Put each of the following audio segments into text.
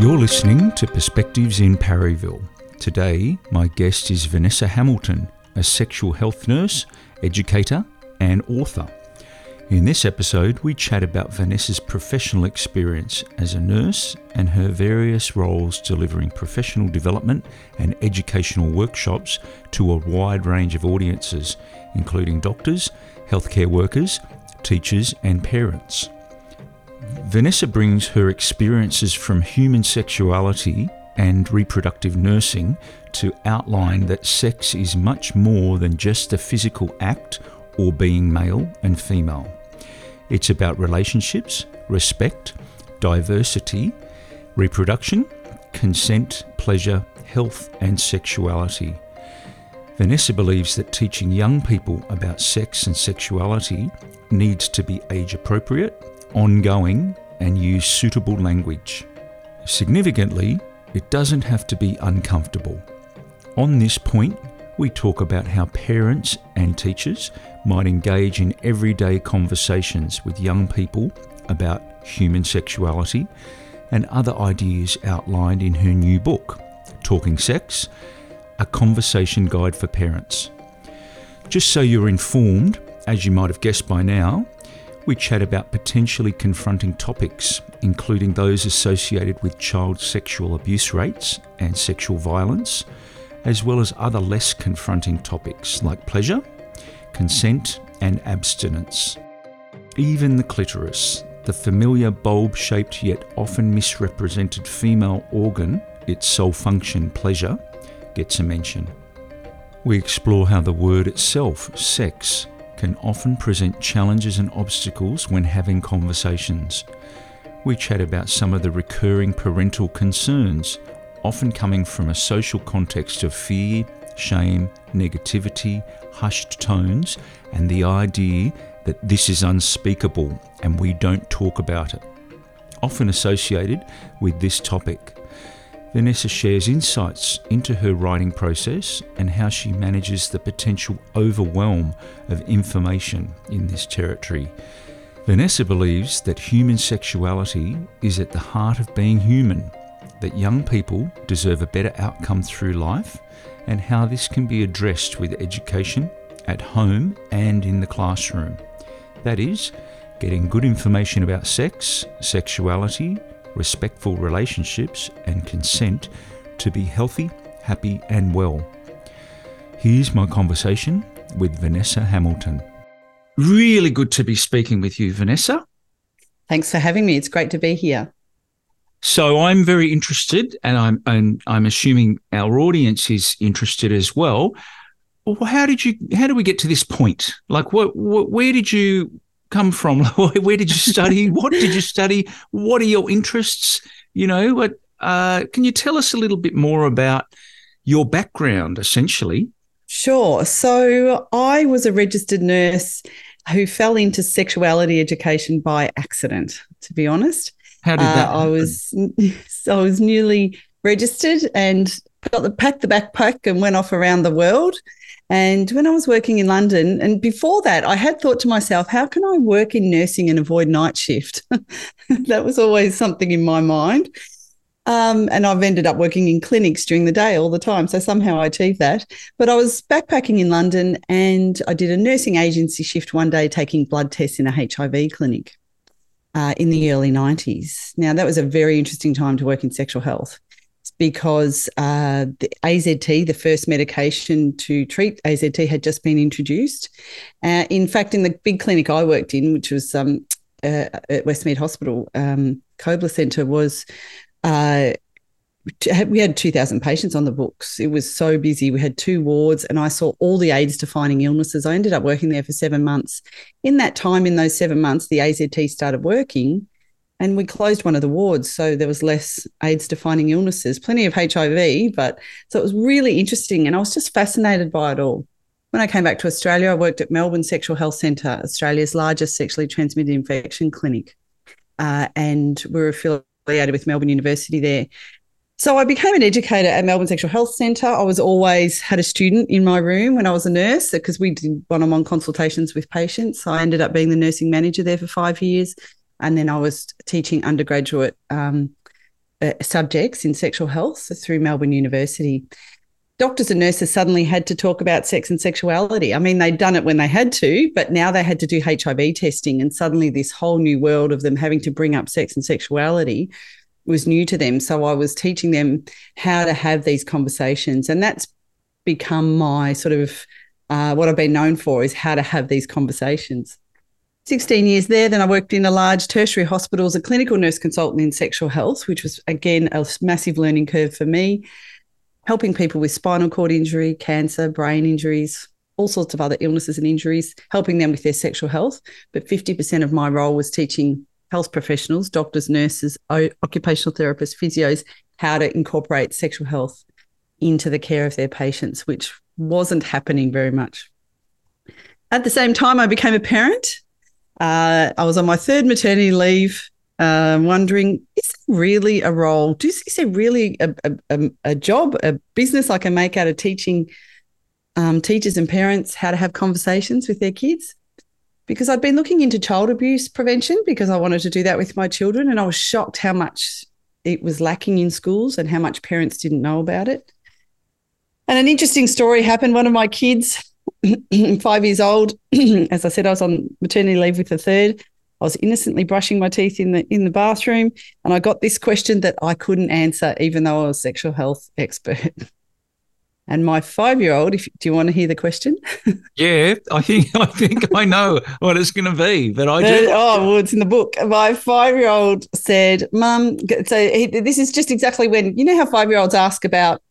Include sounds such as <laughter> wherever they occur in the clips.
You're listening to Perspectives in Parryville. Today, my guest is Vanessa Hamilton, a sexual health nurse, educator, and author. In this episode, we chat about Vanessa's professional experience as a nurse and her various roles delivering professional development and educational workshops to a wide range of audiences, including doctors, healthcare workers, teachers, and parents. Vanessa brings her experiences from human sexuality and reproductive nursing to outline that sex is much more than just a physical act or being male and female. It's about relationships, respect, diversity, reproduction, consent, pleasure, health, and sexuality. Vanessa believes that teaching young people about sex and sexuality needs to be age appropriate, ongoing, and use suitable language. Significantly, it doesn't have to be uncomfortable. On this point, we talk about how parents and teachers might engage in everyday conversations with young people about human sexuality and other ideas outlined in her new book, Talking Sex A Conversation Guide for Parents. Just so you're informed, as you might have guessed by now, we chat about potentially confronting topics, including those associated with child sexual abuse rates and sexual violence as well as other less confronting topics like pleasure, consent, and abstinence. Even the clitoris, the familiar bulb shaped yet often misrepresented female organ, its sole function, pleasure, gets a mention. We explore how the word itself, sex, can often present challenges and obstacles when having conversations. We chat about some of the recurring parental concerns often coming from a social context of fear, shame, negativity, hushed tones, and the idea that this is unspeakable and we don't talk about it. Often associated with this topic, Vanessa shares insights into her writing process and how she manages the potential overwhelm of information in this territory. Vanessa believes that human sexuality is at the heart of being human that young people deserve a better outcome through life and how this can be addressed with education at home and in the classroom. That is, getting good information about sex, sexuality, respectful relationships, and consent to be healthy, happy, and well. Here's my conversation with Vanessa Hamilton. Really good to be speaking with you, Vanessa. Thanks for having me. It's great to be here. So I'm very interested, and I'm and I'm assuming our audience is interested as well. well how did you? How do we get to this point? Like, what? what where did you come from? <laughs> where did you study? <laughs> what did you study? What are your interests? You know, what? Uh, can you tell us a little bit more about your background, essentially? Sure. So I was a registered nurse who fell into sexuality education by accident. To be honest. How did that? Uh, I was <laughs> I was newly registered and got the packed the backpack and went off around the world. And when I was working in London, and before that, I had thought to myself, how can I work in nursing and avoid night shift? <laughs> that was always something in my mind. Um, and I've ended up working in clinics during the day all the time. So somehow I achieved that. But I was backpacking in London and I did a nursing agency shift one day taking blood tests in a HIV clinic uh, in the early 90s. Now, that was a very interesting time to work in sexual health because uh, the AZT, the first medication to treat AZT, had just been introduced. Uh, in fact, in the big clinic I worked in, which was um, uh, at Westmead Hospital, um, Centre, was uh, we had 2,000 patients on the books. It was so busy. We had two wards, and I saw all the AIDS defining illnesses. I ended up working there for seven months. In that time, in those seven months, the AZT started working, and we closed one of the wards. So there was less AIDS defining illnesses, plenty of HIV, but so it was really interesting. And I was just fascinated by it all. When I came back to Australia, I worked at Melbourne Sexual Health Centre, Australia's largest sexually transmitted infection clinic. Uh, and we were affiliated with Melbourne University there So I became an educator at Melbourne Sexual Health Centre. I was always had a student in my room when I was a nurse because we did one-on-one consultations with patients. So I ended up being the nursing manager there for five years, and then I was teaching undergraduate um, uh, subjects in sexual health through Melbourne University. Doctors and nurses suddenly had to talk about sex and sexuality. I mean, they'd done it when they had to, but now they had to do HIV testing, and suddenly this whole new world of them having to bring up sex and sexuality was new to them. So I was teaching them how to have these conversations. And that's become my sort of uh, what I've been known for is how to have these conversations. 16 years there, then I worked in a large tertiary hospital as a clinical nurse consultant in sexual health, which was again a massive learning curve for me, helping people with spinal cord injury, cancer, brain injuries, all sorts of other illnesses and injuries, helping them with their sexual health. But 50% of my role was teaching health professionals, doctors, nurses, occupational therapists, physios, how to incorporate sexual health into the care of their patients, which wasn't happening very much. At the same time, I became a parent. Uh, I was on my third maternity leave, uh, wondering is there really a role? Do, is there really a, a, a, job, a business I can make out of teaching um, teachers and parents how to have conversations with their kids? Because I'd been looking into child abuse prevention because I wanted to do that with my children. And I was shocked how much it was lacking in schools and how much parents didn't know about it. And an interesting story happened. One of my kids, <clears throat> five years old, <clears throat> as I said, I was on maternity leave with the third. I was innocently brushing my teeth in the in the bathroom, and I got this question that I couldn't answer, even though I was a sexual health <laughs> expert. And my five-year-old, if do you want to hear the question? <laughs> yeah, I think I think I know what it's going to be, but I do. oh, well, it's in the book. My five-year-old said, "Mum," so he, this is just exactly when you know how five-year-olds ask about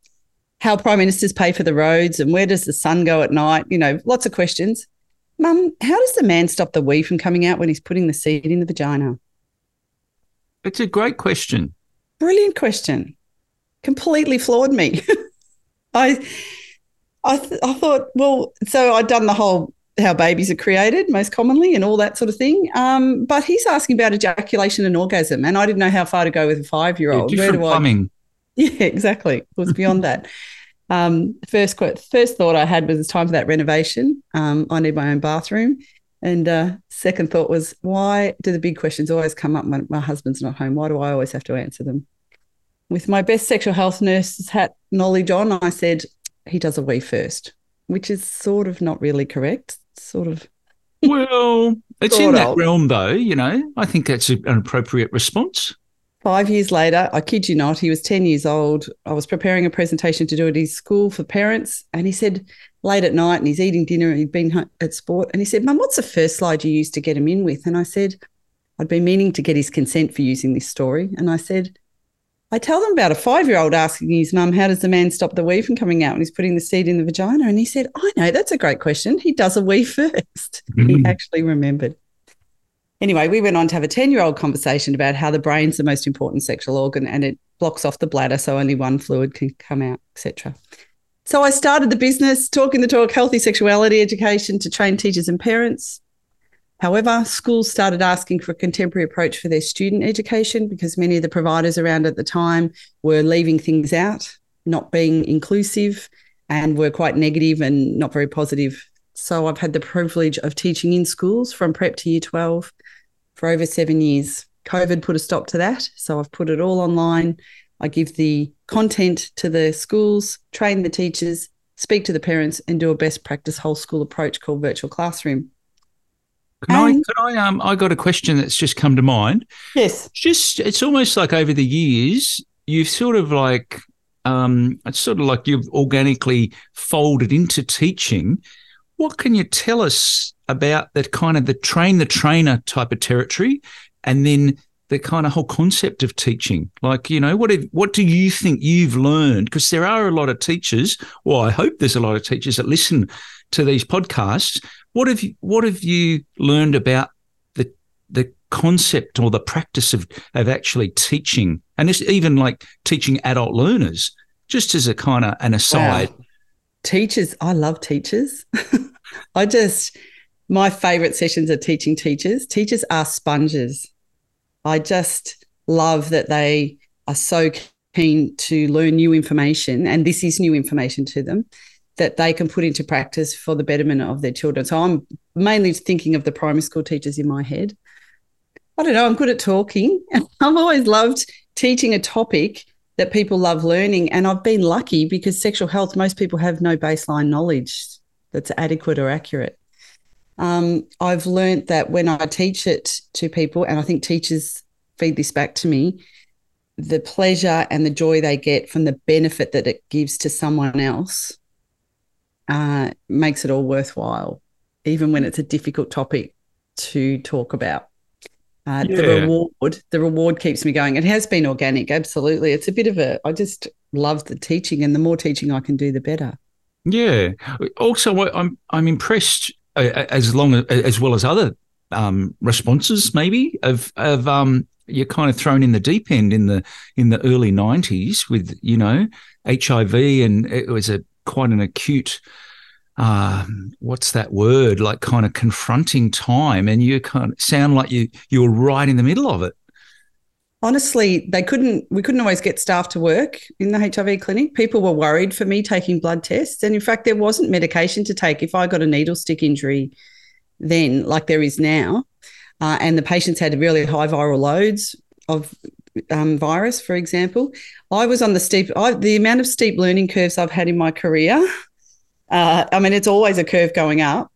how prime ministers pay for the roads and where does the sun go at night. You know, lots of questions. Mum, how does the man stop the wee from coming out when he's putting the seed in the vagina? It's a great question. Brilliant question. Completely floored me. <laughs> I, I, th- I thought, well, so I'd done the whole how babies are created most commonly and all that sort of thing. Um, but he's asking about ejaculation and orgasm, and I didn't know how far to go with a five year old. Where do plumbing. I? <laughs> Yeah, exactly. It was beyond that. Um, first quote, first thought I had was it's time for that renovation. Um, I need my own bathroom. And uh, second thought was, why do the big questions always come up when my husband's not home? Why do I always have to answer them? With my best sexual health nurse's hat knowledge on, I said, he does a wee first, which is sort of not really correct. Sort of. <laughs> Well, it's in that of. realm, though. You know, I think that's an appropriate response. Five years later, I kid you not, he was 10 years old. I was preparing a presentation to do at his school for parents. And he said, late at night, and he's eating dinner and he'd been at sport. And he said, Mum, what's the first slide you used to get him in with? And I said, I'd been meaning to get his consent for using this story. And I said, I tell them about a five year old asking his mum, How does the man stop the wee from coming out when he's putting the seed in the vagina? And he said, I know, that's a great question. He does a wee <laughs> 1st mm-hmm. He actually remembered. Anyway, we went on to have a 10 year old conversation about how the brain's the most important sexual organ and it blocks off the bladder so only one fluid can come out, etc. So I started the business, talking the talk, healthy sexuality education to train teachers and parents. However, schools started asking for a contemporary approach for their student education because many of the providers around at the time were leaving things out, not being inclusive, and were quite negative and not very positive. So I've had the privilege of teaching in schools from prep to year 12 for over seven years. COVID put a stop to that. So I've put it all online. I give the content to the schools, train the teachers, speak to the parents, and do a best practice whole school approach called virtual classroom. Can I? Can I? Um, I got a question that's just come to mind. Yes. Just, it's almost like over the years, you've sort of like, um, it's sort of like you've organically folded into teaching. What can you tell us about that kind of the train the trainer type of territory, and then the kind of whole concept of teaching? Like, you know, what have, what do you think you've learned? Because there are a lot of teachers, well, I hope there's a lot of teachers that listen to these podcasts what have you What have you learned about the the concept or the practice of of actually teaching, and this even like teaching adult learners, just as a kind of an aside. Wow. Teachers, I love teachers. <laughs> I just my favorite sessions are teaching teachers. Teachers are sponges. I just love that they are so keen to learn new information, and this is new information to them that they can put into practice for the betterment of their children. So I'm mainly thinking of the primary school teachers in my head. I don't know, I'm good at talking. <laughs> I've always loved teaching a topic that people love learning. And I've been lucky because sexual health, most people have no baseline knowledge that's adequate or accurate. Um, I've learned that when I teach it to people, and I think teachers feed this back to me, the pleasure and the joy they get from the benefit that it gives to someone else uh, makes it all worthwhile, even when it's a difficult topic to talk about. Uh, yeah. The reward, the reward keeps me going. It has been organic, absolutely. It's a bit of a. I just love the teaching, and the more teaching I can do, the better. Yeah. Also, I'm I'm impressed uh, as long as, as well as other um, responses, maybe of of um, you're kind of thrown in the deep end in the in the early '90s with you know HIV, and it was a quite an acute uh, what's that word? Like kind of confronting time and you kind of sound like you you were right in the middle of it. Honestly they couldn't we couldn't always get staff to work in the hiv clinic. People were worried for me taking blood tests. And in fact there wasn't medication to take. If i got a needle stick injury then like there is now uh, and the patients had really high viral loads of um, virus for example i was on the steep I, the amount of steep learning curves i've had in my career uh, I mean, it's always a curve going up,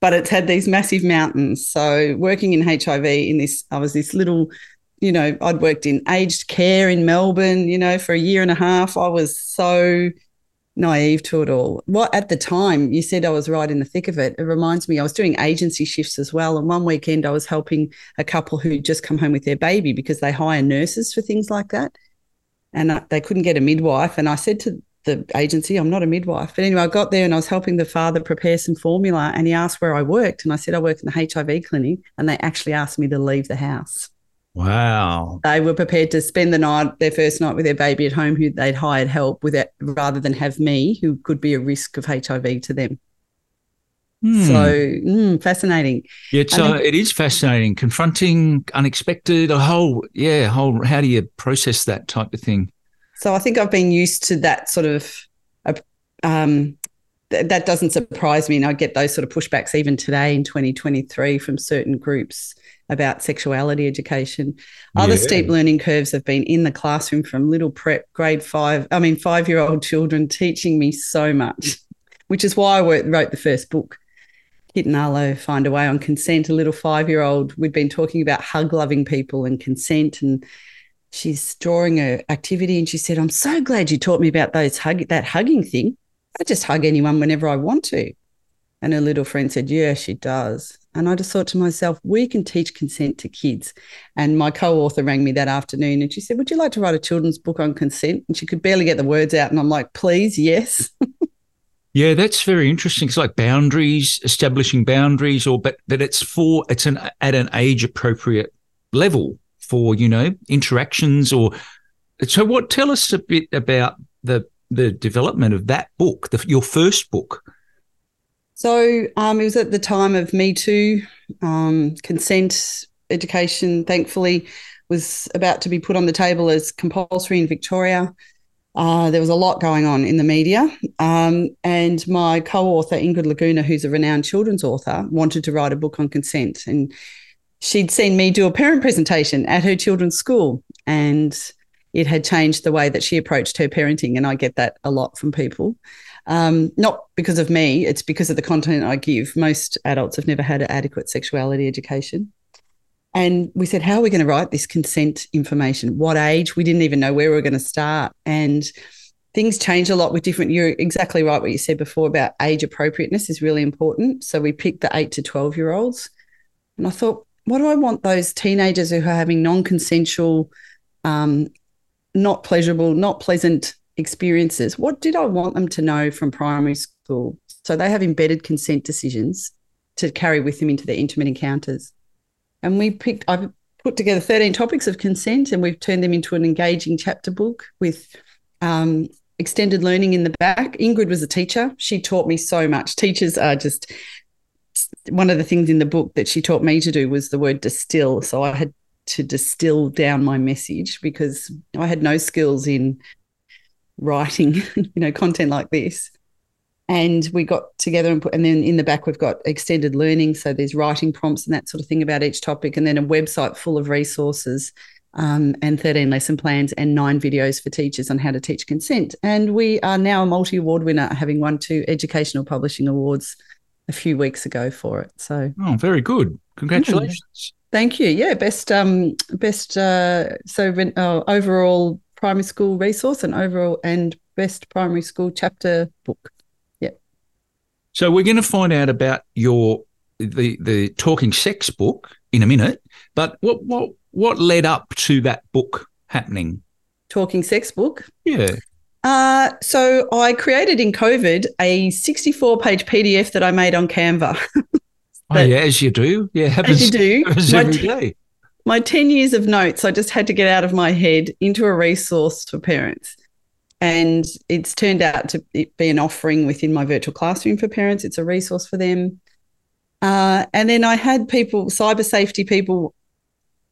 but it's had these massive mountains. So working in HIV in this, I was this little, you know, I'd worked in aged care in Melbourne, you know, for a year and a half. I was so naive to it all. What at the time you said I was right in the thick of it. It reminds me I was doing agency shifts as well. And one weekend I was helping a couple who just come home with their baby because they hire nurses for things like that, and they couldn't get a midwife. And I said to the agency. I'm not a midwife. But anyway, I got there and I was helping the father prepare some formula and he asked where I worked. And I said, I work in the HIV clinic. And they actually asked me to leave the house. Wow. They were prepared to spend the night, their first night with their baby at home, who they'd hired help with it rather than have me, who could be a risk of HIV to them. Hmm. So mm, fascinating. Yeah, it's, uh, it is fascinating. Confronting unexpected, a whole, yeah, whole. How do you process that type of thing? So I think I've been used to that sort of. Um, th- that doesn't surprise me, and I get those sort of pushbacks even today in 2023 from certain groups about sexuality education. Other yeah. steep learning curves have been in the classroom from little prep, grade five. I mean, five year old children teaching me so much, which is why I wrote the first book. Kit and Arlo find a way on consent. A little five year old. We'd been talking about hug loving people and consent and she's drawing a activity and she said, I'm so glad you taught me about those hug that hugging thing. I just hug anyone whenever I want to. And her little friend said, Yeah, she does. And I just thought to myself, we can teach consent to kids. And my co author rang me that afternoon and she said, Would you like to write a children's book on consent? And she could barely get the words out. And I'm like, Please, yes. <laughs> yeah, that's very interesting. It's like boundaries, establishing boundaries, or but but it's for it's an at an age appropriate level for you know interactions or so what tell us a bit about the the development of that book the, your first book so um, it was at the time of me too um, consent education thankfully was about to be put on the table as compulsory in victoria uh, there was a lot going on in the media. Um, and my co author, Ingrid Laguna, who's a renowned children's author, wanted to write a book on consent. And she'd seen me do a parent presentation at her children's school and it had changed the way that she approached her parenting. And I get that a lot from people. Um, not because of me, it's because of the content I give. Most adults have never had adequate sexuality education. And we said, How are we going to write this consent information? What age? We didn't even know where we were going to start. And things change a lot with different. You're exactly right. What you said before about age appropriateness is really important. So we picked the eight to 12 year olds. And I thought, what do I want those teenagers who are having non-consensual, um, not pleasurable, not pleasant experiences? What did I want them to know from primary school? So they have embedded consent decisions to carry with them into their intimate encounters. And we picked, I've put together 13 topics of consent and we've turned them into an engaging chapter book with um, extended learning in the back. Ingrid was a teacher. She taught me so much. Teachers are just one of the things in the book that she taught me to do was the word distill. So I had to distill down my message because I had no skills in writing, <laughs> you know, content like this. And we got together and put, and then in the back we've got extended learning, so there's writing prompts and that sort of thing about each topic, and then a website full of resources um, and 13 lesson plans and nine videos for teachers on how to teach consent. And we are now a multi award winner, having won two educational publishing awards a few weeks ago for it. So, oh, very good. Congratulations. Thank you. Yeah, best um best uh so uh, overall primary school resource and overall and best primary school chapter book. Yeah. So we're going to find out about your the the talking sex book in a minute, but what what what led up to that book happening? Talking sex book. Yeah. Uh, so I created in COVID a 64 page PDF that I made on Canva. <laughs> oh yeah, as you do. Yeah, happens, as you do. <laughs> Happens my, every day. My 10 years of notes, I just had to get out of my head into a resource for parents. And it's turned out to be an offering within my virtual classroom for parents. It's a resource for them. Uh, and then I had people, cyber safety people,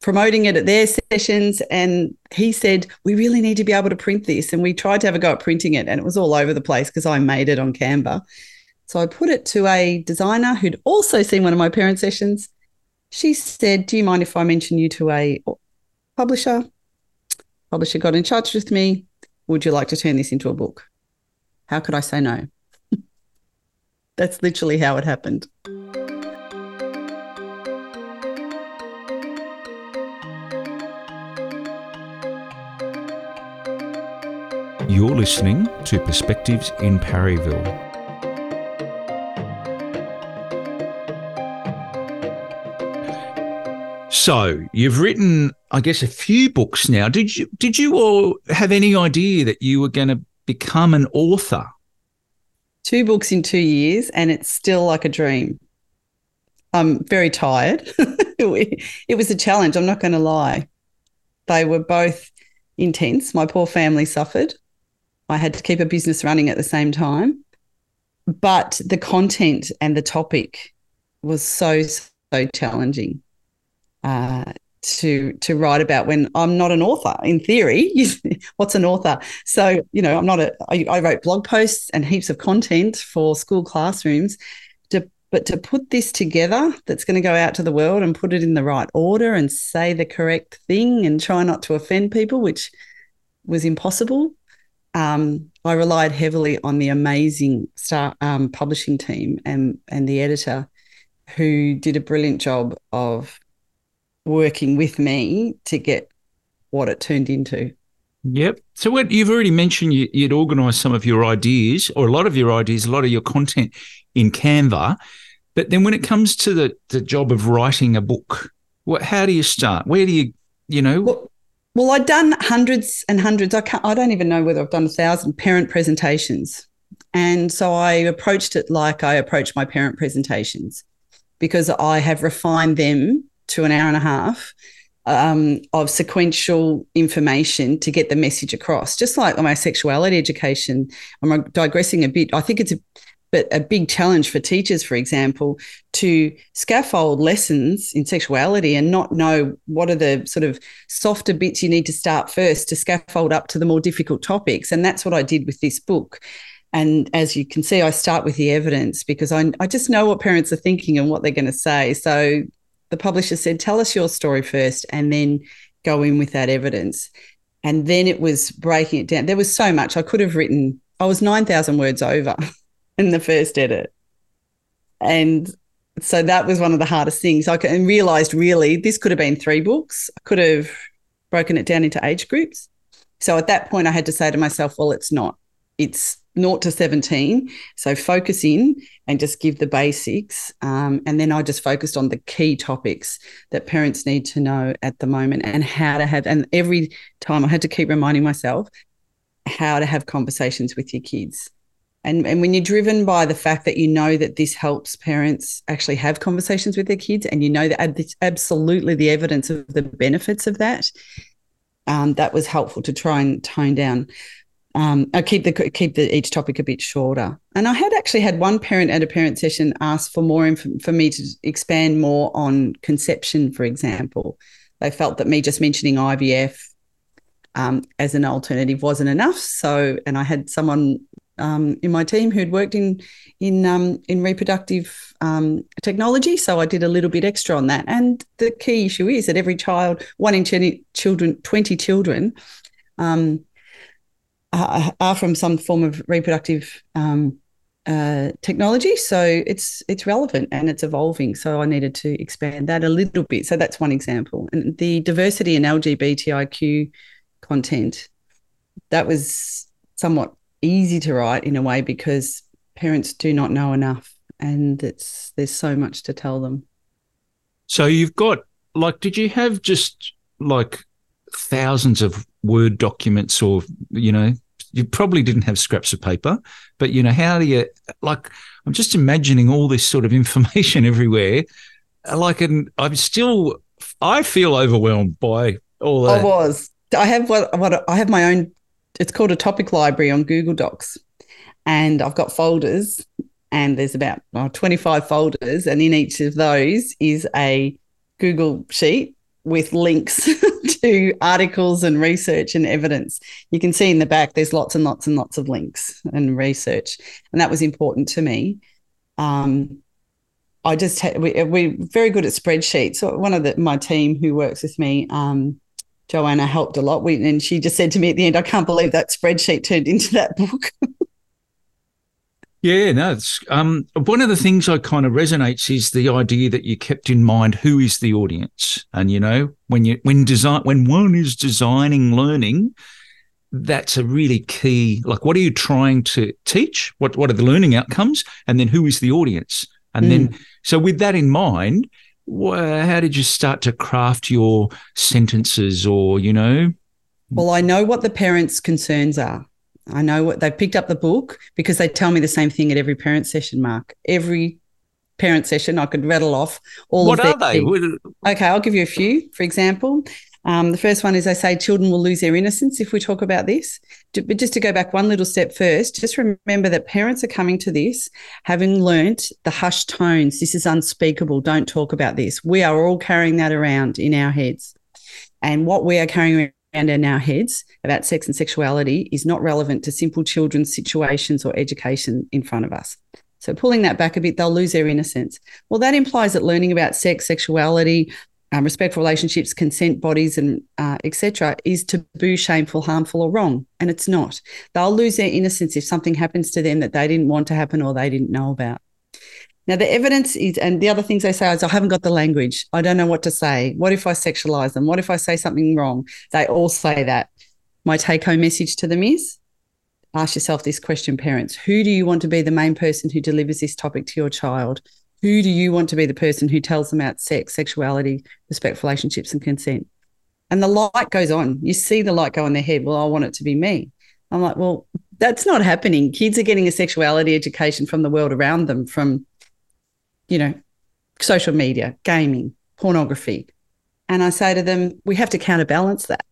promoting it at their sessions. And he said, We really need to be able to print this. And we tried to have a go at printing it, and it was all over the place because I made it on Canva. So I put it to a designer who'd also seen one of my parent sessions. She said, Do you mind if I mention you to a publisher? Publisher got in touch with me. Would you like to turn this into a book? How could I say no? <laughs> That's literally how it happened. You're listening to Perspectives in Parryville. So you've written, I guess, a few books now. Did you did you all have any idea that you were going to become an author? Two books in two years, and it's still like a dream. I'm very tired. <laughs> it was a challenge. I'm not going to lie. They were both intense. My poor family suffered. I had to keep a business running at the same time. But the content and the topic was so, so challenging uh, to to write about when I'm not an author. In theory, <laughs> what's an author? So, you know, I'm not a, I, I wrote blog posts and heaps of content for school classrooms. To, but to put this together that's going to go out to the world and put it in the right order and say the correct thing and try not to offend people, which was impossible um, I relied heavily on the amazing star, um, publishing team and and the editor, who did a brilliant job of working with me to get what it turned into. Yep. So what you've already mentioned, you, would organised some of your ideas, or a lot of your ideas, a lot of your content in Canva. But then when it comes to the the job of writing a book, what? How do you start? Where do you, you know? Well, well, I'd done hundreds and hundreds. I can't, I don't even know whether I've done a thousand parent presentations. And so I approached it like I approach my parent presentations because I have refined them to an hour and a half um, of sequential information to get the message across. Just like my sexuality education, I'm digressing a bit. I think it's a, but a big challenge for teachers, for example, to scaffold lessons in sexuality and not know what are the sort of softer bits you need to start first to scaffold up to the more difficult topics. And that's what I did with this book. And as you can see, I start with the evidence because I, I just know what parents are thinking and what they're going to say. So the publisher said, Tell us your story first and then go in with that evidence. And then it was breaking it down. There was so much I could have written. I was 9,000 words over. <laughs> in the first edit. And so that was one of the hardest things. I realized really this could have been three books. I could have broken it down into age groups. So at that point, I had to say to myself, well, it's not. It's naught to 17. So focus in and just give the basics. Um, and then I just focused on the key topics that parents need to know at the moment and how to have, and every time I had to keep reminding myself how to have conversations with your kids and, and when you're driven by the fact that you know that this helps parents actually have conversations with their kids and you know that absolutely the evidence of the benefits of that, um, that was helpful to try and tone down. Um, I keep the keep the each topic a bit shorter. And I had actually had one parent at a parent session ask for more inf- for me to expand more on conception, for example. they felt that me just mentioning IVF um, as an alternative wasn't enough. So, and I had someone um, in my team who'd worked in in um, in reproductive um, technology, so I did a little bit extra on that. And the key issue is that every child, one in twenty children, twenty children, um, are, from some form of reproductive um, uh, technology. So it's it's relevant and it's evolving. So I needed to expand that a little bit. So that's one example. And the diversity and LGBTIQ content that was somewhat easy to write in a way because parents do not know enough and it's there's so much to tell them. So you've got like did you have just like thousands of word documents or you know you probably didn't have scraps of paper but you know how do you like i'm just imagining all this sort of information <laughs> everywhere uh, like and i'm still i feel overwhelmed by all that i was i have what, what i have my own it's called a topic library on Google Docs. And I've got folders, and there's about 25 folders. And in each of those is a Google sheet with links <laughs> to articles and research and evidence. You can see in the back, there's lots and lots and lots of links and research. And that was important to me. Um, I just had, we, we're very good at spreadsheets. So one of the, my team who works with me, um, Joanna helped a lot. We, and she just said to me at the end, I can't believe that spreadsheet turned into that book. <laughs> yeah, no, it's um, one of the things I kind of resonates is the idea that you kept in mind who is the audience. And you know, when you when design when one is designing learning, that's a really key like what are you trying to teach? What what are the learning outcomes? And then who is the audience? And mm. then so with that in mind, how did you start to craft your sentences or, you know? Well, I know what the parents' concerns are. I know what they've picked up the book because they tell me the same thing at every parent session, Mark. Every parent session, I could rattle off all what of are they? Okay, I'll give you a few. For example, um, the first one is they say children will lose their innocence if we talk about this. But just to go back one little step first, just remember that parents are coming to this having learnt the hushed tones. This is unspeakable. Don't talk about this. We are all carrying that around in our heads. And what we are carrying around in our heads about sex and sexuality is not relevant to simple children's situations or education in front of us. So pulling that back a bit, they'll lose their innocence. Well, that implies that learning about sex, sexuality, um, respectful relationships, consent bodies, and uh, etc., is taboo, shameful, harmful, or wrong, and it's not. They'll lose their innocence if something happens to them that they didn't want to happen or they didn't know about. Now, the evidence is, and the other things they say is, I haven't got the language. I don't know what to say. What if I sexualize them? What if I say something wrong? They all say that. My take home message to them is ask yourself this question, parents Who do you want to be the main person who delivers this topic to your child? Who do you want to be the person who tells them about sex, sexuality, respectful relationships, and consent? And the light goes on. You see the light go in their head. Well, I want it to be me. I'm like, well, that's not happening. Kids are getting a sexuality education from the world around them, from, you know, social media, gaming, pornography. And I say to them, we have to counterbalance that.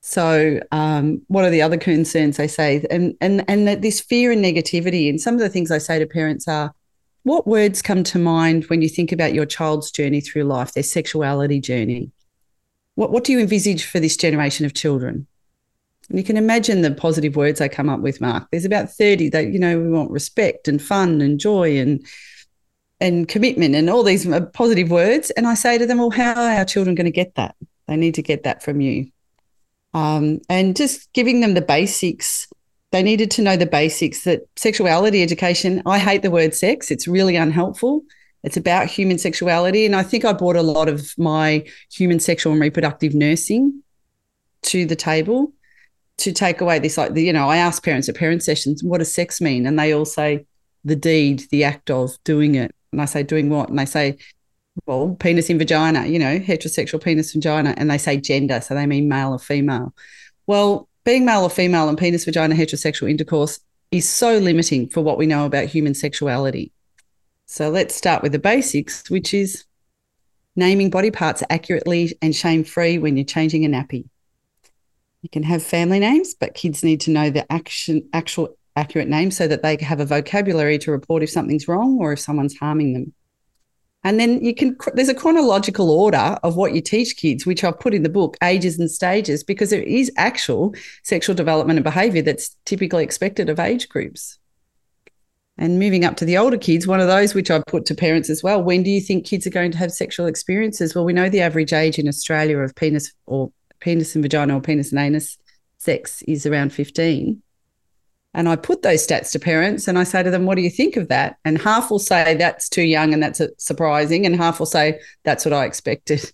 So, um, what are the other concerns they say? And and and that this fear and negativity. And some of the things I say to parents are, what words come to mind when you think about your child's journey through life, their sexuality journey? What, what do you envisage for this generation of children? And you can imagine the positive words I come up with, Mark. There's about 30 that, you know, we want respect and fun and joy and and commitment and all these positive words. And I say to them, well, how are our children going to get that? They need to get that from you. Um, and just giving them the basics they needed to know the basics that sexuality education, I hate the word sex, it's really unhelpful. It's about human sexuality. And I think I brought a lot of my human sexual and reproductive nursing to the table to take away this like you know i ask parents at parent sessions what does sex mean and they all say the deed the act of doing it and i say doing what and they say well penis in vagina you know heterosexual penis vagina and they say gender so they mean male or female well being male or female and penis vagina heterosexual intercourse is so limiting for what we know about human sexuality. So let's start with the basics, which is naming body parts accurately and shame free when you're changing a nappy. You can have family names, but kids need to know the action, actual accurate name so that they have a vocabulary to report if something's wrong or if someone's harming them. And then you can, there's a chronological order of what you teach kids, which I've put in the book, ages and stages, because there is actual sexual development and behavior that's typically expected of age groups. And moving up to the older kids, one of those which I put to parents as well. When do you think kids are going to have sexual experiences? Well, we know the average age in Australia of penis or penis and vagina or penis and anus sex is around 15. And I put those stats to parents and I say to them, What do you think of that? And half will say that's too young and that's surprising. And half will say that's what I expected.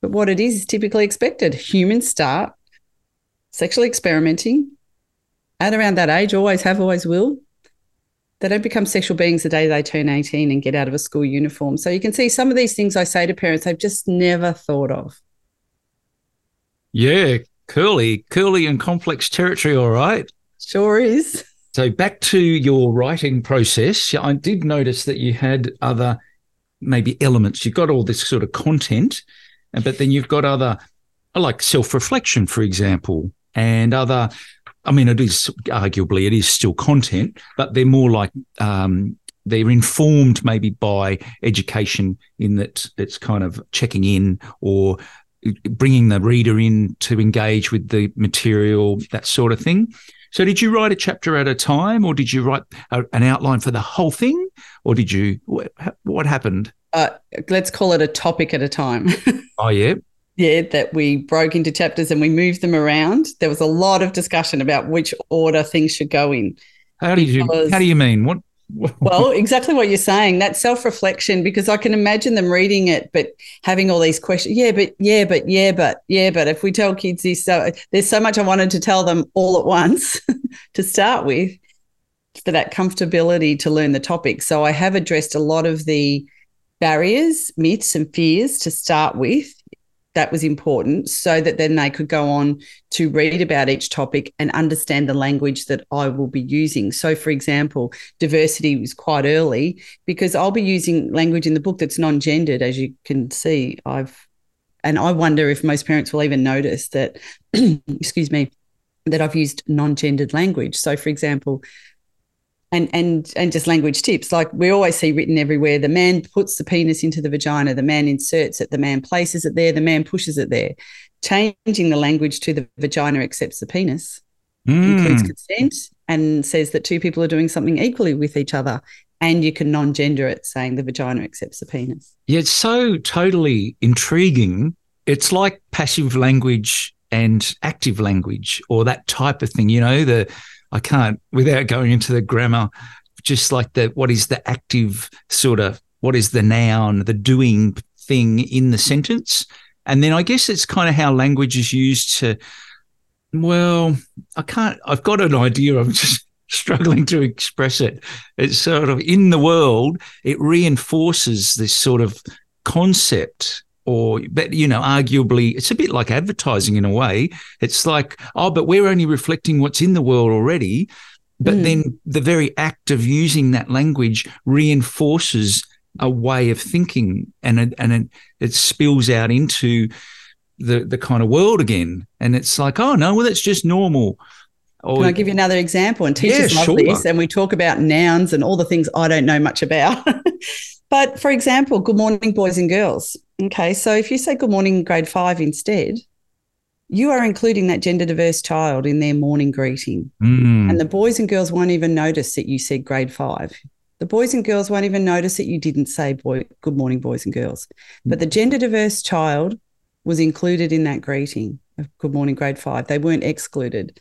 But what it is is typically expected. Humans start sexually experimenting at around that age, always have, always will. They don't become sexual beings the day they turn 18 and get out of a school uniform. So you can see some of these things I say to parents, they've just never thought of. Yeah, curly, curly and complex territory, all right. Sure is. So back to your writing process. I did notice that you had other maybe elements. You've got all this sort of content, but then you've got other like self-reflection, for example, and other I mean, it is arguably it is still content, but they're more like um, they're informed maybe by education in that it's kind of checking in or bringing the reader in to engage with the material, that sort of thing. So, did you write a chapter at a time, or did you write a, an outline for the whole thing, or did you? What happened? Uh, let's call it a topic at a time. <laughs> oh yeah. Yeah, that we broke into chapters and we moved them around. There was a lot of discussion about which order things should go in. How do you? How do you mean? What well, exactly what you're saying. That self reflection, because I can imagine them reading it, but having all these questions. Yeah, but yeah, but yeah, but yeah, but if we tell kids this, so there's so much I wanted to tell them all at once <laughs> to start with for that comfortability to learn the topic. So I have addressed a lot of the barriers, myths, and fears to start with that was important so that then they could go on to read about each topic and understand the language that I will be using. So, for example, diversity was quite early because I'll be using language in the book that's non gendered, as you can see. I've, and I wonder if most parents will even notice that, <clears throat> excuse me, that I've used non gendered language. So, for example, and and and just language tips. Like we always see written everywhere. The man puts the penis into the vagina. The man inserts it. The man places it there. The man pushes it there. Changing the language to the vagina accepts the penis. Mm. includes consent and says that two people are doing something equally with each other. And you can non-gender it saying the vagina accepts the penis. Yeah it's so totally intriguing. It's like passive language and active language or that type of thing you know the I can't without going into the grammar, just like the what is the active sort of what is the noun, the doing thing in the sentence. And then I guess it's kind of how language is used to well, I can't I've got an idea. I'm <laughs> just struggling to express it. It's sort of in the world, it reinforces this sort of concept or but you know arguably it's a bit like advertising in a way it's like oh but we're only reflecting what's in the world already but mm. then the very act of using that language reinforces a way of thinking and it, and it, it spills out into the the kind of world again and it's like oh no well that's just normal or, Can I give you another example? And teachers yeah, love sure. this, and we talk about nouns and all the things I don't know much about. <laughs> but for example, good morning, boys and girls. Okay, so if you say good morning, grade five instead, you are including that gender diverse child in their morning greeting. Mm. And the boys and girls won't even notice that you said grade five. The boys and girls won't even notice that you didn't say boy, good morning, boys and girls. But the gender diverse child was included in that greeting of good morning, grade five. They weren't excluded.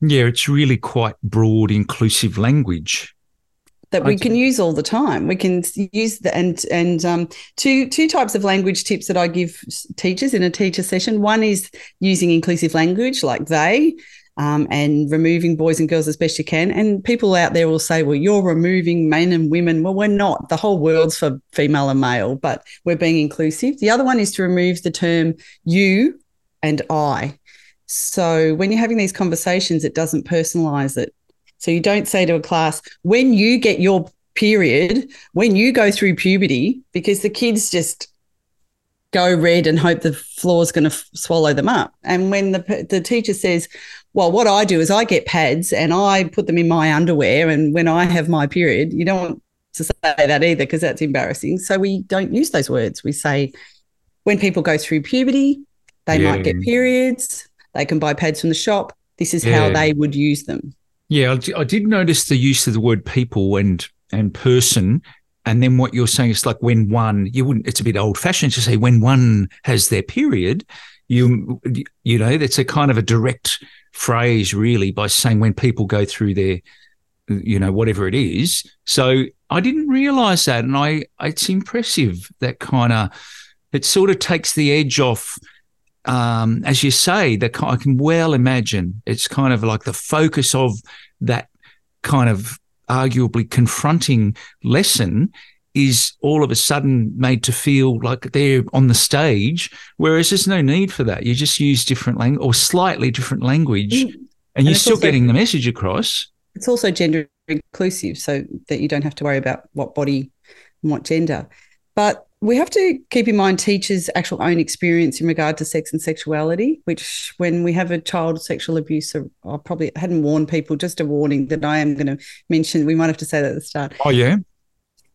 Yeah, it's really quite broad, inclusive language that we can use all the time. We can use the and and um, two two types of language tips that I give teachers in a teacher session. One is using inclusive language, like they. Um, and removing boys and girls as best you can. And people out there will say, well, you're removing men and women. Well, we're not. The whole world's for female and male, but we're being inclusive. The other one is to remove the term you and I. So when you're having these conversations, it doesn't personalize it. So you don't say to a class, when you get your period, when you go through puberty, because the kids just go red and hope the floor's going to f- swallow them up. And when the, the teacher says, well, what I do is I get pads and I put them in my underwear. And when I have my period, you don't want to say that either because that's embarrassing. So we don't use those words. We say when people go through puberty, they yeah. might get periods, they can buy pads from the shop. This is yeah. how they would use them. Yeah, I did notice the use of the word people and and person. And then what you're saying is like when one, you wouldn't, it's a bit old fashioned to say when one has their period, you, you know, that's a kind of a direct phrase really by saying when people go through their, you know, whatever it is. So I didn't realize that. And I, it's impressive that kind of, it sort of takes the edge off um, as you say, that I can well imagine it's kind of like the focus of that kind of arguably confronting lesson is all of a sudden made to feel like they're on the stage, whereas there's no need for that. You just use different language or slightly different language, mm. and, and, you're still also, getting the message across. It's also gender inclusive, so that you don't have to worry about what body and what gender. But we have to keep in mind teachers' actual own experience in regard to sex and sexuality, which when we have a child sexual abuse, I probably hadn't warned people, just a warning that I am going to mention. We might have to say that at the start. Oh, yeah.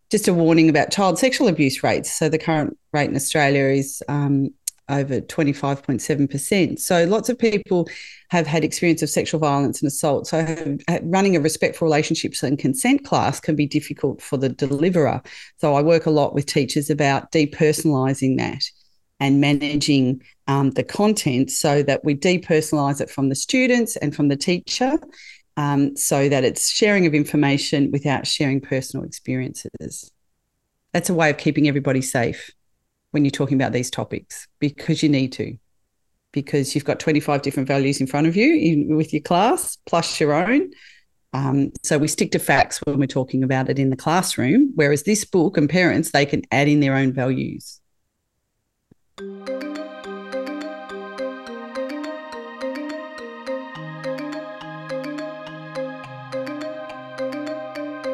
Just a warning about child sexual abuse rates. So the current rate in Australia is um, over 25.7%. So lots of people have had experience of sexual violence and assault. So running a respectful relationships and consent class can be difficult for the deliverer. So I work a lot with teachers about depersonalizing that and managing um, the content so that we depersonalize it from the students and from the teacher um, so that it's sharing of information without sharing personal experiences. That's a way of keeping everybody safe when you're talking about these topics because you need to because you've got 25 different values in front of you in, with your class plus your own um, so we stick to facts when we're talking about it in the classroom whereas this book and parents they can add in their own values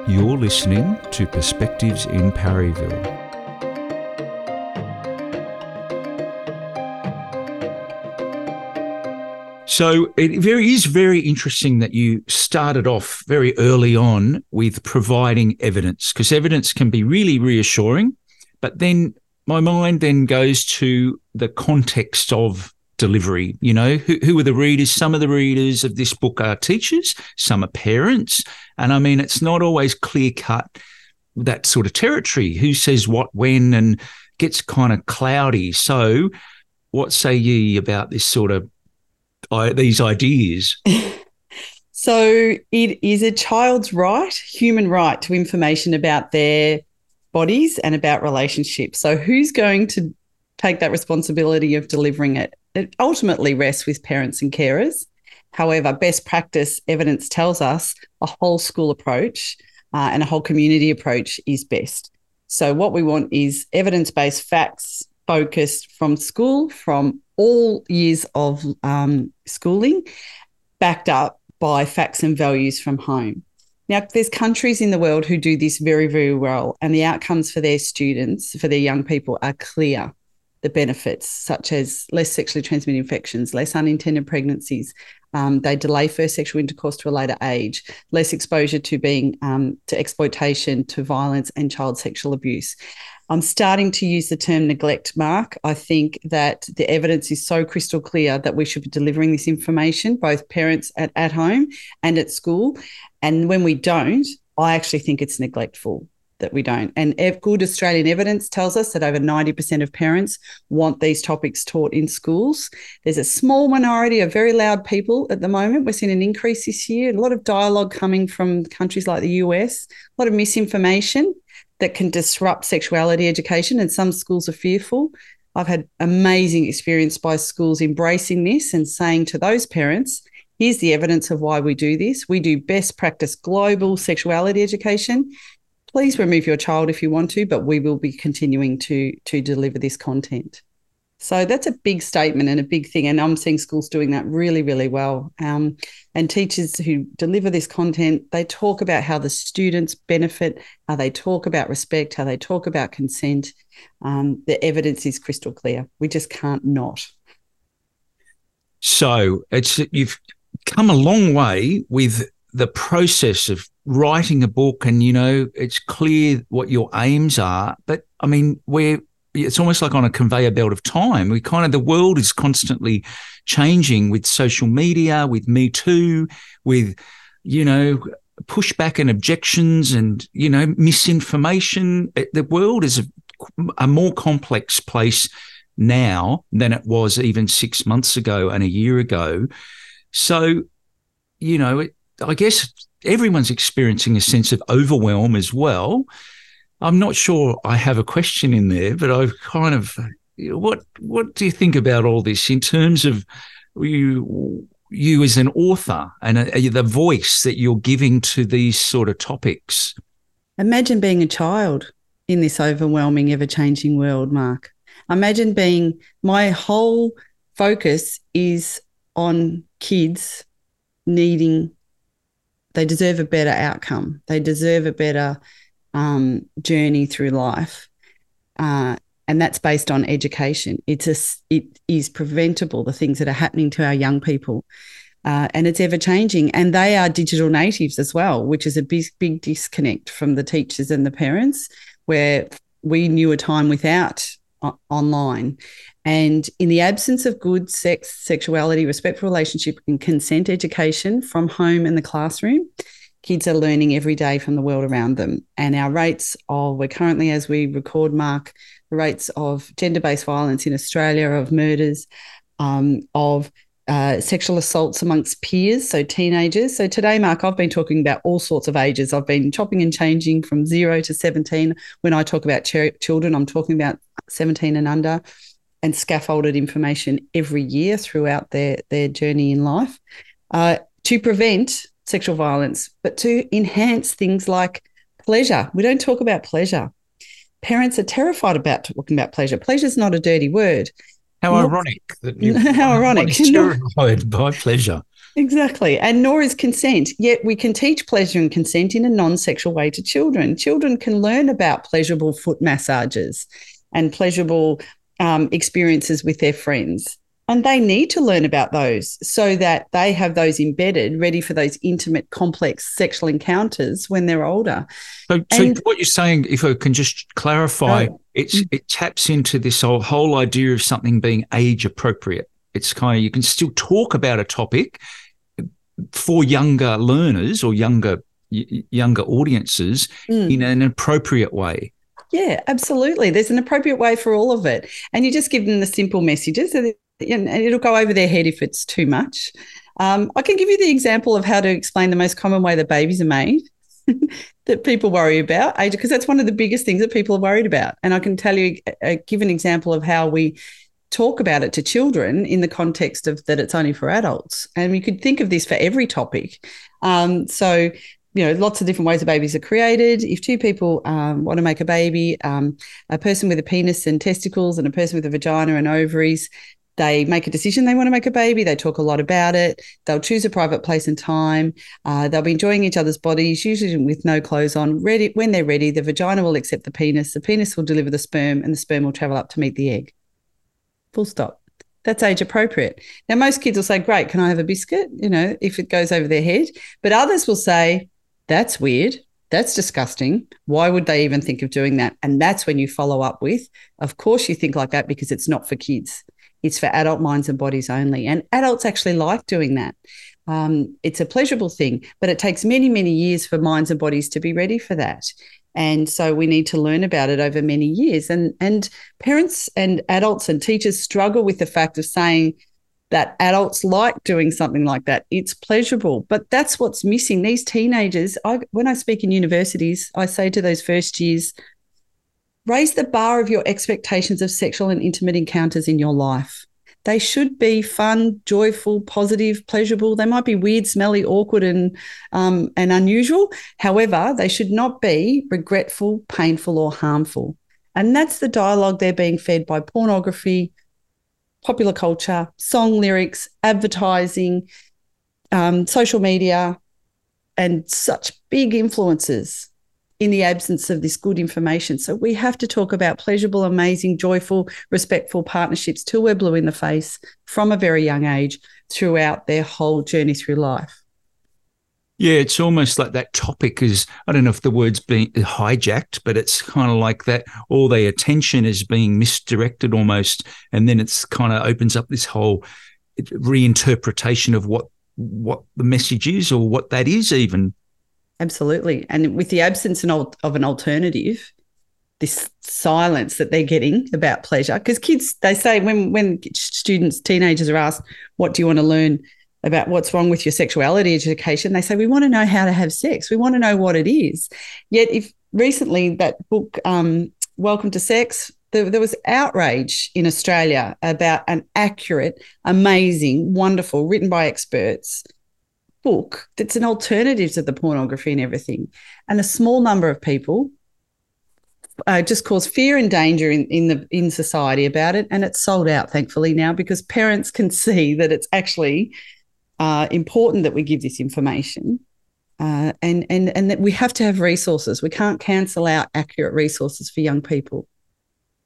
You're listening to Perspectives in Parryville. So it very is very interesting that you started off very early on with providing evidence because evidence can be really reassuring, but then my mind then goes to the context of delivery. You know, who, who are the readers? Some of the readers of this book are teachers, some are parents. And I mean, it's not always clear cut that sort of territory. Who says what when and gets kind of cloudy. So, what say ye about this sort of these ideas? <laughs> so it is a child's right, human right to information about their bodies and about relationships. So who's going to take that responsibility of delivering it? It ultimately rests with parents and carers. However, best practice evidence tells us a whole school approach uh, and a whole community approach is best. So, what we want is evidence based facts focused from school, from all years of um, schooling, backed up by facts and values from home. Now, there's countries in the world who do this very, very well, and the outcomes for their students, for their young people, are clear. The benefits, such as less sexually transmitted infections, less unintended pregnancies, um, they delay first sexual intercourse to a later age, less exposure to being um, to exploitation, to violence, and child sexual abuse. I'm starting to use the term neglect, Mark. I think that the evidence is so crystal clear that we should be delivering this information, both parents at, at home and at school. And when we don't, I actually think it's neglectful that we don't. And good Australian evidence tells us that over 90% of parents want these topics taught in schools. There's a small minority of very loud people at the moment. We're seeing an increase this year, a lot of dialogue coming from countries like the US, a lot of misinformation that can disrupt sexuality education, and some schools are fearful. I've had amazing experience by schools embracing this and saying to those parents, here's the evidence of why we do this. We do best practice global sexuality education. Please remove your child if you want to, but we will be continuing to, to deliver this content. So that's a big statement and a big thing. And I'm seeing schools doing that really, really well. Um, and teachers who deliver this content, they talk about how the students benefit, how they talk about respect, how they talk about consent. Um, the evidence is crystal clear. We just can't not. So it's you've come a long way with the process of writing a book and you know it's clear what your aims are but i mean we're it's almost like on a conveyor belt of time. We kind of the world is constantly changing with social media with me too with you know pushback and objections and you know misinformation. The world is a, a more complex place now than it was even 6 months ago and a year ago. So you know it, i guess everyone's experiencing a sense of overwhelm as well. I'm not sure I have a question in there, but I've kind of what what do you think about all this in terms of you you as an author and a, the voice that you're giving to these sort of topics? Imagine being a child in this overwhelming, ever changing world, Mark. Imagine being my whole focus is on kids needing they deserve a better outcome. They deserve a better um, journey through life. Uh, and that's based on education. It's a, it is preventable, the things that are happening to our young people. Uh, and it's ever changing. And they are digital natives as well, which is a big, big disconnect from the teachers and the parents, where we knew a time without uh, online. And in the absence of good sex, sexuality, respectful relationship, and consent education from home and the classroom, kids are learning every day from the world around them. And our rates of, we're currently, as we record, Mark, the rates of gender based violence in Australia, of murders, um, of uh, sexual assaults amongst peers, so teenagers. So today, Mark, I've been talking about all sorts of ages. I've been chopping and changing from zero to 17. When I talk about ch- children, I'm talking about 17 and under and scaffolded information every year throughout their, their journey in life uh, to prevent sexual violence, but to enhance things like pleasure. We don't talk about pleasure. Parents are terrified about talking about pleasure. Pleasure is not a dirty word. How nor, ironic that <laughs> you how ironic <laughs> terrified by pleasure. Exactly. And nor is consent. Yet we can teach pleasure and consent in a non sexual way to children. Children can learn about pleasurable foot massages and pleasurable um, experiences with their friends. And they need to learn about those so that they have those embedded, ready for those intimate, complex sexual encounters when they're older. So, so what you're saying, if I can just clarify, oh. it's it taps into this whole, whole idea of something being age appropriate. It's kind of you can still talk about a topic for younger learners or younger younger audiences mm. in an appropriate way. Yeah, absolutely. There's an appropriate way for all of it. And you just give them the simple messages and it'll go over their head if it's too much. Um, I can give you the example of how to explain the most common way that babies are made <laughs> that people worry about, because that's one of the biggest things that people are worried about. And I can tell you, uh, give an example of how we talk about it to children in the context of that it's only for adults. And we could think of this for every topic. Um, so you know, lots of different ways that babies are created. If two people um, want to make a baby, um, a person with a penis and testicles and a person with a vagina and ovaries, they make a decision they want to make a baby. They talk a lot about it. They'll choose a private place and time. Uh, they'll be enjoying each other's bodies, usually with no clothes on. Ready when they're ready, the vagina will accept the penis. The penis will deliver the sperm, and the sperm will travel up to meet the egg. Full stop. That's age appropriate. Now, most kids will say, "Great, can I have a biscuit?" You know, if it goes over their head. But others will say, that's weird. That's disgusting. Why would they even think of doing that? And that's when you follow up with, of course, you think like that because it's not for kids. It's for adult minds and bodies only. And adults actually like doing that. Um, it's a pleasurable thing, but it takes many, many years for minds and bodies to be ready for that. And so we need to learn about it over many years. And, and parents and adults and teachers struggle with the fact of saying, that adults like doing something like that. It's pleasurable, but that's what's missing. These teenagers, I, when I speak in universities, I say to those first years, raise the bar of your expectations of sexual and intimate encounters in your life. They should be fun, joyful, positive, pleasurable. They might be weird, smelly, awkward, and um, and unusual. However, they should not be regretful, painful, or harmful. And that's the dialogue they're being fed by pornography, popular culture, song lyrics, advertising, um, social media, and such big influences in the absence of this good information. So we have to talk about pleasurable, amazing, joyful, respectful partnerships till we're blue in the face from a very young age throughout their whole journey through life. Yeah, it's almost like that topic is, I don't know if the word's being hijacked, but it's kind of like that all their attention is being misdirected almost. And then it's kind of opens up this whole reinterpretation of what what the message is or what that is even. Absolutely. And with the absence of an alternative, this silence that they're getting about pleasure, because kids, they say when when students, teenagers are asked, what do you want to learn? About what's wrong with your sexuality education, they say, we want to know how to have sex. We want to know what it is. Yet, if recently that book, um, Welcome to Sex, there, there was outrage in Australia about an accurate, amazing, wonderful, written by experts book that's an alternative to the pornography and everything. And a small number of people uh, just cause fear and danger in, in the in society about it, and it's sold out thankfully now because parents can <laughs> see that it's actually uh, important that we give this information. Uh, and and and that we have to have resources. We can't cancel out accurate resources for young people.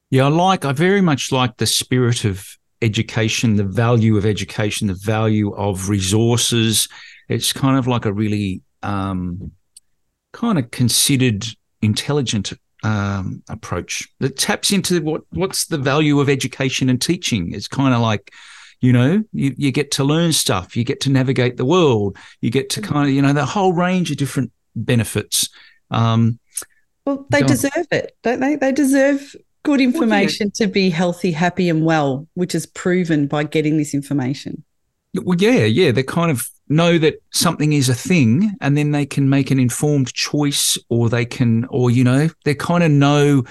Yeah, I like. I very much like the spirit of education, the value of education, the value of resources. It's kind of like a really um, kind of considered, intelligent um, approach that taps into what what's the value of education and teaching. It's kind of like you know you, you get to learn stuff you get to navigate the world you get to kind of you know the whole range of different benefits um, well they deserve it don't they? They deserve good information well, yeah. to be healthy happy and well which is proven by getting this information. Well yeah yeah they kind of know that something is a thing and then they can make an informed choice or they can or you know they kind of know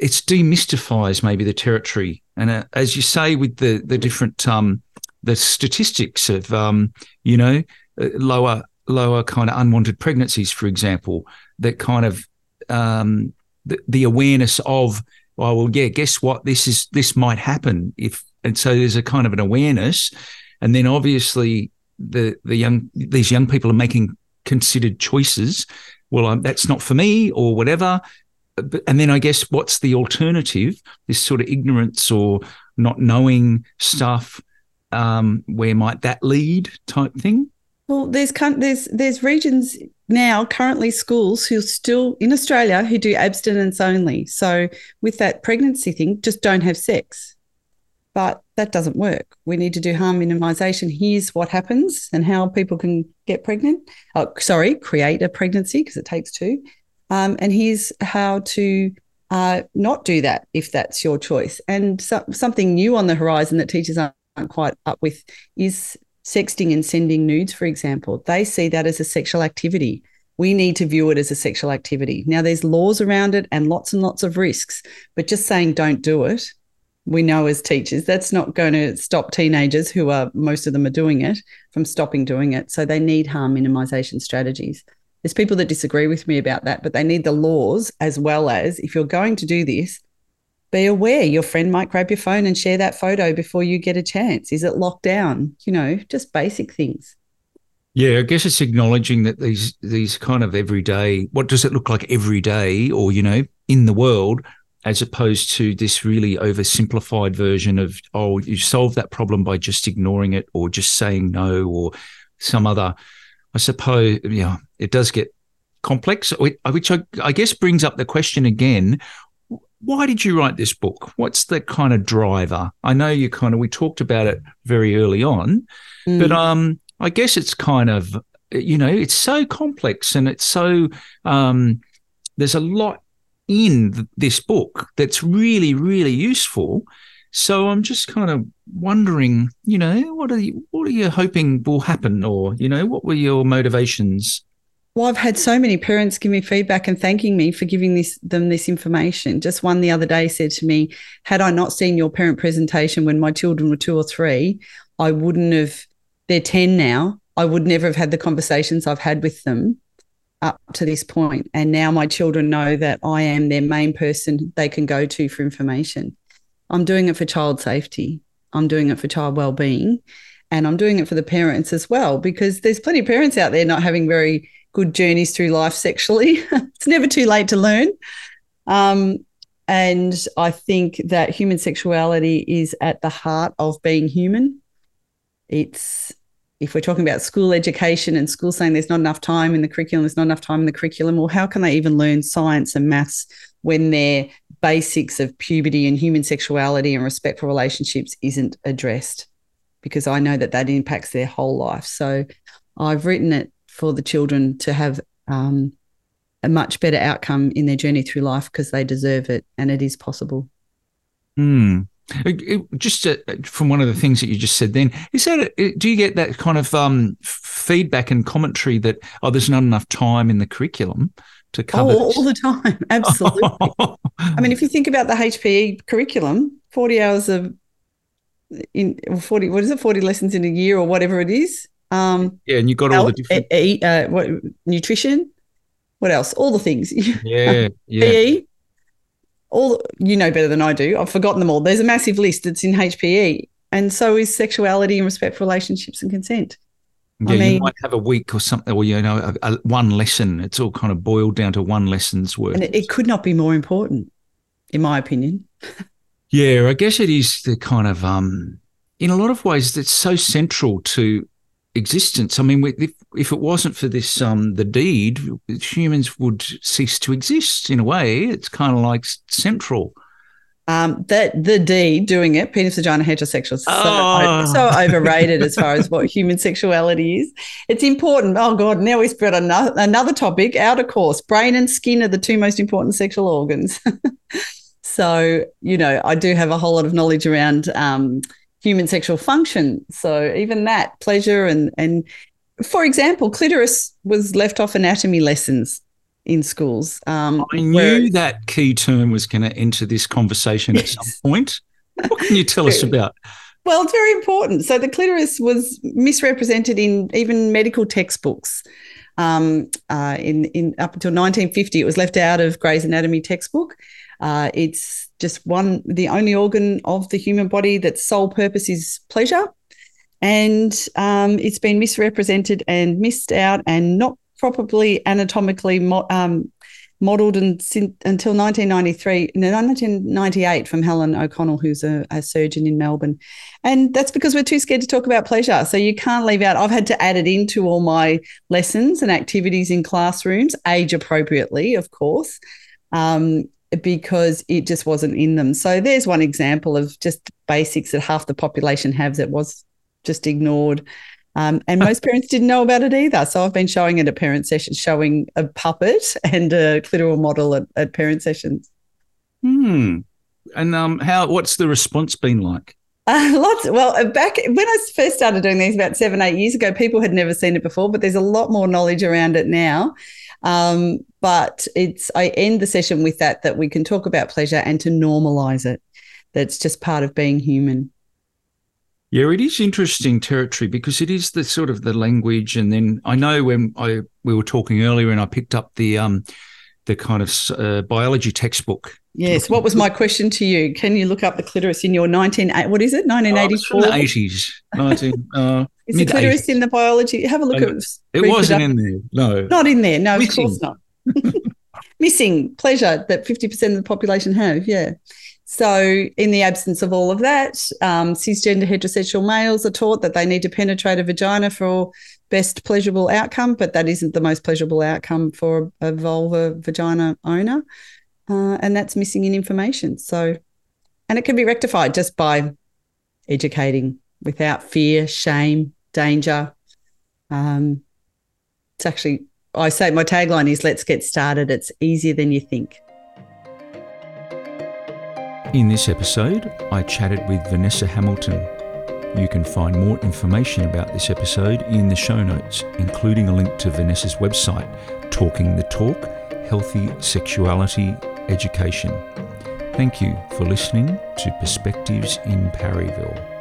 it's demystifies maybe the territory. And uh, as you say, with the the different um, the statistics of um, you know uh, lower lower kind of unwanted pregnancies, for example, that kind of um, the, the awareness of oh well yeah guess what? This is this might happen. If and so there's a kind of an awareness. And then obviously the the young these young people are making considered choices. Well um, that's not for me or whatever and then I guess what's the alternative? This sort of ignorance or not knowing stuff. Um, where might that lead? Type thing. Well, there's there's there's regions now currently schools who still in Australia who do abstinence only. So with that pregnancy thing, just don't have sex. But that doesn't work. We need to do harm minimization. Here's what happens and how people can get pregnant. Oh, sorry, create a pregnancy because it takes two. Um, and here's how to uh, not do that if that's your choice. And so, something new on the horizon that teachers aren't quite up with is sexting and sending nudes, for example. They see that as a sexual activity. We need to view it as a sexual activity. Now, there's laws around it and lots and lots of risks, but just saying don't do it, we know as teachers, that's not going to stop teenagers who are most of them are doing it from stopping doing it. So they need harm minimization strategies. There's people that disagree with me about that, but they need the laws as well as if you're going to do this, be aware your friend might grab your phone and share that photo before you get a chance. Is it locked down? You know, just basic things. Yeah, I guess it's acknowledging that these these kind of everyday what does it look like every day or you know in the world as opposed to this really oversimplified version of oh you solve that problem by just ignoring it or just saying no or some other I suppose, yeah, it does get complex, which I, I guess brings up the question again why did you write this book? What's the kind of driver? I know you kind of we talked about it very early on, mm. but um, I guess it's kind of you know it's so complex and it's so um, there's a lot in this book that's really really useful. So I'm just kind of wondering, you know, what are you what are you hoping will happen, or you know, what were your motivations? Well, I've had so many parents give me feedback and thanking me for giving this them this information. Just one the other day said to me, "Had I not seen your parent presentation when my children were two or three, I wouldn't have. They're ten now. I would never have had the conversations I've had with them up to this point. And now my children know that I am their main person they can go to for information. I'm doing it for child safety. I'm doing it for child well-being, and I'm doing it for the parents as well because there's plenty of parents out there not having very good journeys through life sexually. <laughs> it's never too late to learn. Um, and I think that human sexuality is at the heart of being human. It's if we're talking about school education and school saying there's not enough time in the curriculum, there's not enough time in the curriculum, well, how can they even learn science and maths when their basics of puberty and human sexuality and respectful relationships isn't addressed? Because I know that that impacts their whole life. So I've written it for the children to have um, a much better outcome in their journey through life because they deserve it and it is possible. Hmm. Just uh, from one of the things that you just said, then is that a, do you get that kind of um, feedback and commentary that oh, there's not enough time in the curriculum to cover oh, all the time? <laughs> Absolutely. I mean, if you think about the HPE curriculum, forty hours of in forty, what is it, forty lessons in a year or whatever it is. Um, yeah, and you got all the different uh, what, nutrition. What else? All the things. <laughs> Yeah, yeah. PE, all you know better than I do. I've forgotten them all. There's a massive list that's in HPE, and so is sexuality and respect for relationships and consent. Yeah, I mean, you might have a week or something, or you know, a, a, one lesson. It's all kind of boiled down to one lesson's worth, and it, it could not be more important, in my opinion. yeah, I guess it is the kind of um, in a lot of ways, that's so central to existence. I mean, if, if it wasn't for this, um, the deed, humans would cease to exist in a way. It's kind of like central. Um, that the deed doing it, penis, vagina, heterosexual, oh. so, so overrated as far as what human sexuality is. It's important. Oh God, now we spread another another topic out of course. Brain and skin are the two most important sexual organs. <laughs> so you know, I do have a whole lot of knowledge around um, human sexual function. So even that pleasure and and for example, clitoris was left off anatomy lessons in schools. Um, I knew where, that key term was going to enter this conversation yes. at some point. What can you tell us about? Well, it's very important. So the clitoris was misrepresented in even medical textbooks. Um, uh, in in up until 1950, it was left out of Gray's Anatomy textbook. Uh, it's just one, the only organ of the human body that's sole purpose is pleasure. And um, it's been misrepresented and missed out and not properly anatomically mo- um, modelled and, until 1993, no, 1998 from Helen O'Connell, who's a, a, surgeon in Melbourne. And that's because we're too scared to talk about pleasure. So you can't leave out, I've had to add it into all my lessons and activities in classrooms, age appropriately, of course. Um, because it just wasn't in them. So there's one example of just basics that half the population have that was just ignored. Um, and most <laughs> parents didn't know about it either. So I've been showing it at parent sessions, showing a puppet <laughs> and a clitoral model at, at parent sessions. Hmm. And um, how? What's the response been like? Uh, <laughs> lots. Well, uh, back when I first started doing these about seven, eight years ago, people had never seen it before, but there's a lot more knowledge around it now. Um, but it's I end the session with that that we can talk about pleasure and to normalize it. That's just part of being human. Yeah, it is interesting territory because it is the sort of the language, and then I know when I we were talking earlier, and I picked up the um the kind of uh, biology textbook. Yes. What was my question to you? Can you look up the clitoris in your 19 what is it? 1984. Oh, the 80s. 19 uh, Is the clitoris in the biology? Have a look at it. It wasn't in there. No. Not in there. No, Missing. of course not. <laughs> Missing pleasure that 50% of the population have. Yeah. So, in the absence of all of that, um, cisgender heterosexual males are taught that they need to penetrate a vagina for best pleasurable outcome, but that isn't the most pleasurable outcome for a vulva vagina owner. Uh, and that's missing in information. So, and it can be rectified just by educating without fear, shame, danger. Um, it's actually I say my tagline is let's get started. It's easier than you think. In this episode, I chatted with Vanessa Hamilton. You can find more information about this episode in the show notes, including a link to Vanessa's website, Talking the Talk Healthy Sexuality Education. Thank you for listening to Perspectives in Parryville.